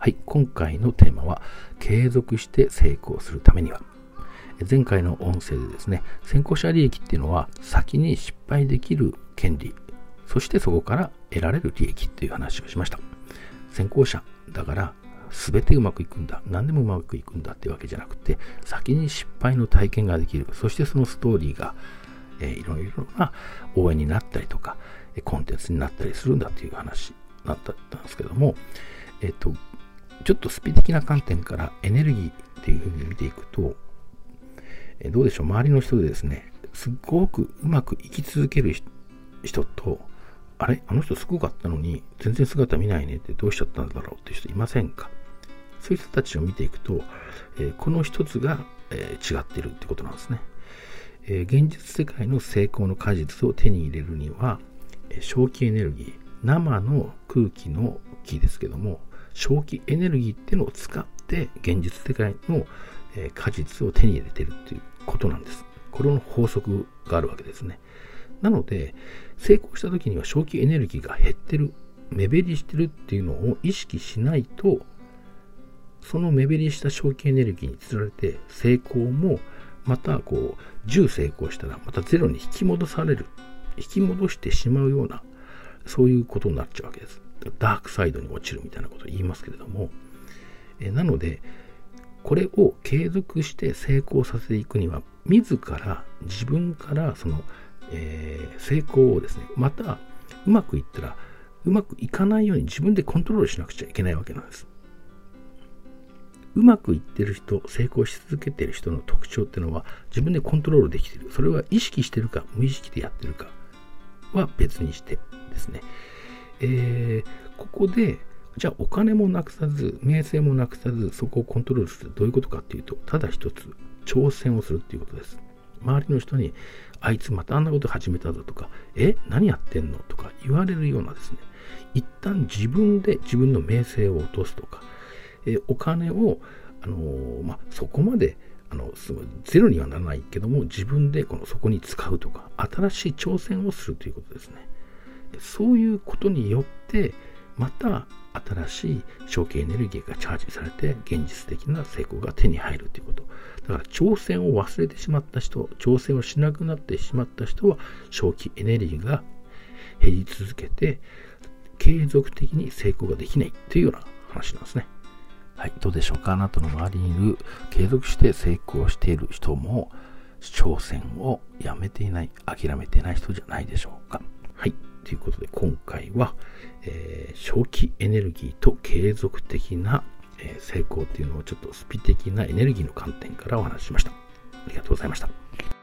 はい、今回のテーマは、継続して成功するためには。前回の音声でですね、先行者利益っていうのは、先に失敗できる権利、そしてそこから得られる利益っていう話をしました。先行者だから、全てうまくいくんだ。何でもうまくいくんだっていうわけじゃなくて、先に失敗の体験ができる。そしてそのストーリーが、えー、いろいろな応援になったりとか、コンテンツになったりするんだっていう話だったんですけども、えっ、と、ちょっとスピ的な観点からエネルギーっていうふうに見ていくと、えどうでしょう、周りの人でですね、すっごくうまく生き続ける人と、あれ？あの人すごかったのに、全然姿見ないねってどうしちゃったんだろうっていう人いませんか？そういう人たちを見ていくと、え、この一つが、え、違ってるってことなんですね、え、現実世界の成功の果実を手に入れるには、え正気エネルギー、生の空気の木ですけども、正気エネルギーっていうのを使って現実世界の、え果実を手に入れてるっていうことなんです。これの法則があるわけですね。なので、成功した時には正気エネルギーが減ってる、目減りしてるっていうのを意識しないと、その目減りした正気エネルギーにつられて成功もまたこう10成功したらまたゼロに引き戻される引き戻してしまうようなそういうことになっちゃうわけですダークサイドに落ちるみたいなことを言いますけれども、えなので、これを継続して成功させていくには、自ら、自分からその、えー、成功をですね、またうまくいったら、うまくいかないように自分でコントロールしなくちゃいけないわけなんです。うまくいってる人、成功し続けてる人の特徴っていうのは自分でコントロールできてる。それは意識してるか無意識でやってるかは別にしてですね。えー、ここで、じゃあお金もなくさず、名声もなくさず、そこをコントロールするどういうことかっていうと、ただ一つ、挑戦をするっていうことです。周りの人に、あいつまたあんなこと始めたぞとか、え、何やってんのとか言われるようなですね、一旦自分で自分の名声を落とすとか、えお金を、あのー、まあ、そこまであのゼロにはならないけども自分でこのそこに使うとか新しい挑戦をするということですね。そういうことによって、また新しい正気エネルギーがチャージされて、現実的な成功が手に入るということ。だから挑戦を忘れてしまった人、挑戦をしなくなってしまった人は、正気エネルギーが減り続けて、継続的に成功ができないというような話なんですね。はい、どうでしょうか？あなたの周りにいる継続して成功している人も挑戦をやめていない、諦めていない人じゃないでしょうか？はい。ということで、今回は、えー、正気エネルギーと継続的な、え、成功っていうのをちょっとスピ的なエネルギーの観点からお話ししました。ありがとうございました。